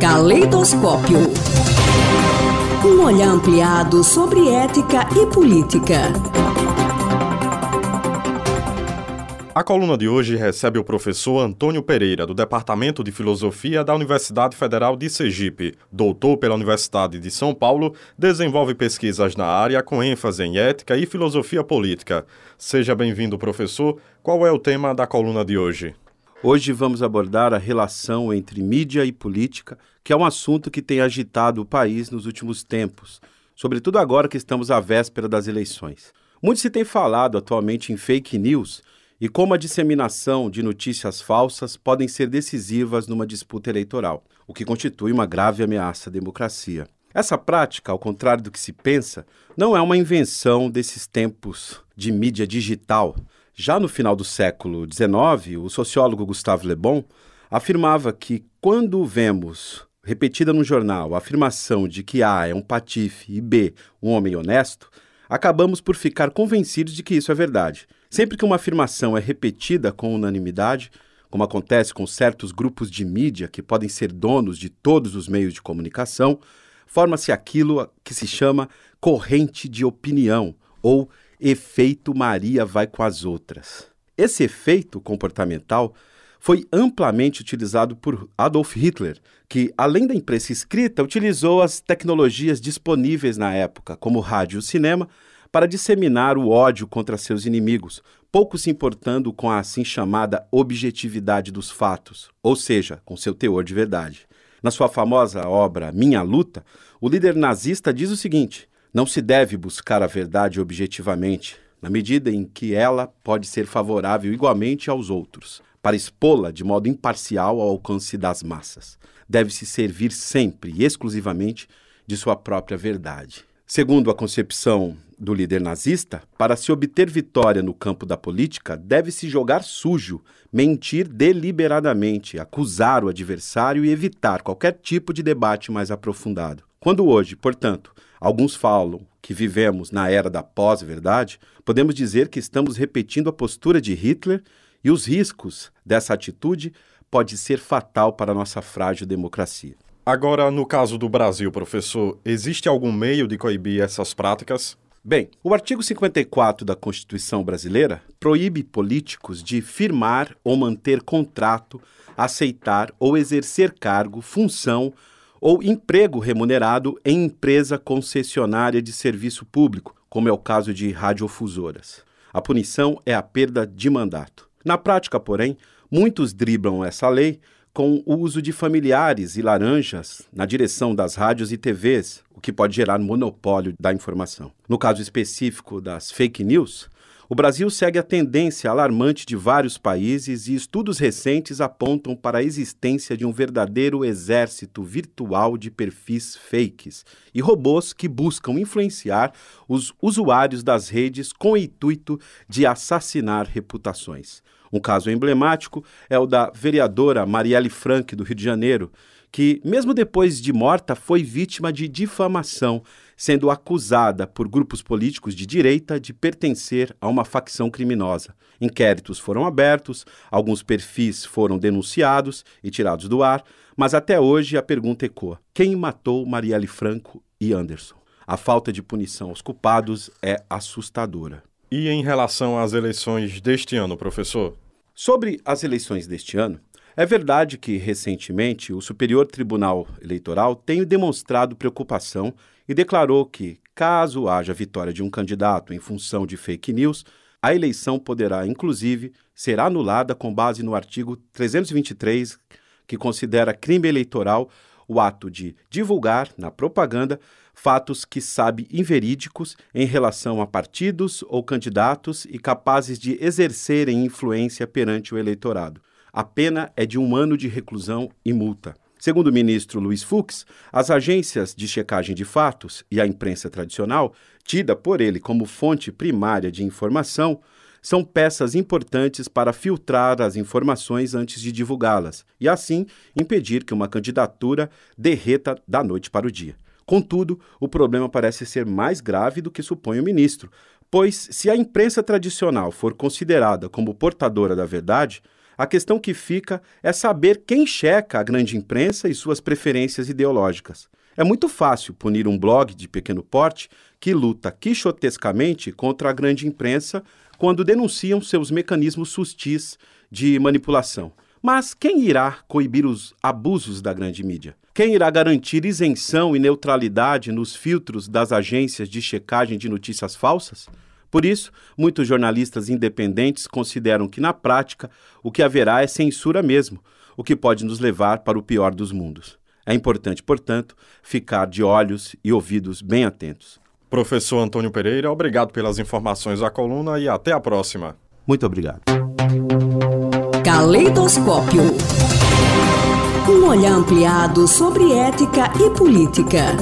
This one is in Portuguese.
Caleidoscópio. Um olhar ampliado sobre ética e política. A coluna de hoje recebe o professor Antônio Pereira, do Departamento de Filosofia da Universidade Federal de Sergipe. Doutor pela Universidade de São Paulo, desenvolve pesquisas na área com ênfase em ética e filosofia política. Seja bem-vindo, professor. Qual é o tema da coluna de hoje? Hoje vamos abordar a relação entre mídia e política, que é um assunto que tem agitado o país nos últimos tempos, sobretudo agora que estamos à véspera das eleições. Muito se tem falado atualmente em fake news e como a disseminação de notícias falsas podem ser decisivas numa disputa eleitoral, o que constitui uma grave ameaça à democracia. Essa prática, ao contrário do que se pensa, não é uma invenção desses tempos de mídia digital. Já no final do século XIX, o sociólogo Gustave Le Bon afirmava que quando vemos repetida no jornal a afirmação de que A é um patife e B um homem honesto, acabamos por ficar convencidos de que isso é verdade. Sempre que uma afirmação é repetida com unanimidade, como acontece com certos grupos de mídia que podem ser donos de todos os meios de comunicação, forma-se aquilo que se chama corrente de opinião ou efeito Maria vai com as outras. Esse efeito comportamental foi amplamente utilizado por Adolf Hitler, que, além da imprensa escrita, utilizou as tecnologias disponíveis na época, como rádio e cinema, para disseminar o ódio contra seus inimigos, pouco se importando com a assim chamada objetividade dos fatos, ou seja, com seu teor de verdade. Na sua famosa obra Minha Luta, o líder nazista diz o seguinte: não se deve buscar a verdade objetivamente, na medida em que ela pode ser favorável igualmente aos outros, para expô-la de modo imparcial ao alcance das massas. Deve-se servir sempre e exclusivamente de sua própria verdade. Segundo a concepção do líder nazista, para se obter vitória no campo da política, deve-se jogar sujo, mentir deliberadamente, acusar o adversário e evitar qualquer tipo de debate mais aprofundado. Quando hoje, portanto, alguns falam que vivemos na era da pós-verdade, podemos dizer que estamos repetindo a postura de Hitler e os riscos dessa atitude pode ser fatal para a nossa frágil democracia. Agora, no caso do Brasil, professor, existe algum meio de coibir essas práticas? Bem, o artigo 54 da Constituição brasileira proíbe políticos de firmar ou manter contrato, aceitar ou exercer cargo, função ou emprego remunerado em empresa concessionária de serviço público, como é o caso de radiofusoras. A punição é a perda de mandato. Na prática, porém, muitos driblam essa lei com o uso de familiares e laranjas na direção das rádios e TVs, o que pode gerar monopólio da informação. No caso específico das fake news, o Brasil segue a tendência alarmante de vários países e estudos recentes apontam para a existência de um verdadeiro exército virtual de perfis fakes e robôs que buscam influenciar os usuários das redes com o intuito de assassinar reputações. Um caso emblemático é o da vereadora Marielle Frank, do Rio de Janeiro, que, mesmo depois de morta, foi vítima de difamação, sendo acusada por grupos políticos de direita de pertencer a uma facção criminosa. Inquéritos foram abertos, alguns perfis foram denunciados e tirados do ar, mas até hoje a pergunta ecoa: quem matou Marielle Franco e Anderson? A falta de punição aos culpados é assustadora. E em relação às eleições deste ano, professor? Sobre as eleições deste ano, é verdade que, recentemente, o Superior Tribunal Eleitoral tem demonstrado preocupação e declarou que, caso haja vitória de um candidato em função de fake news, a eleição poderá, inclusive, ser anulada com base no artigo 323, que considera crime eleitoral o ato de divulgar, na propaganda, fatos que sabe inverídicos em relação a partidos ou candidatos e capazes de exercerem influência perante o eleitorado. A pena é de um ano de reclusão e multa. Segundo o ministro Luiz Fux, as agências de checagem de fatos e a imprensa tradicional, tida por ele como fonte primária de informação, são peças importantes para filtrar as informações antes de divulgá-las e, assim, impedir que uma candidatura derreta da noite para o dia. Contudo, o problema parece ser mais grave do que supõe o ministro, pois, se a imprensa tradicional for considerada como portadora da verdade, A questão que fica é saber quem checa a grande imprensa e suas preferências ideológicas. É muito fácil punir um blog de pequeno porte que luta quixotescamente contra a grande imprensa quando denunciam seus mecanismos sustis de manipulação. Mas quem irá coibir os abusos da grande mídia? Quem irá garantir isenção e neutralidade nos filtros das agências de checagem de notícias falsas? Por isso, muitos jornalistas independentes consideram que, na prática, o que haverá é censura mesmo, o que pode nos levar para o pior dos mundos. É importante, portanto, ficar de olhos e ouvidos bem atentos. Professor Antônio Pereira, obrigado pelas informações da coluna e até a próxima. Muito obrigado. Caleidoscópio. Um olhar ampliado sobre ética e política.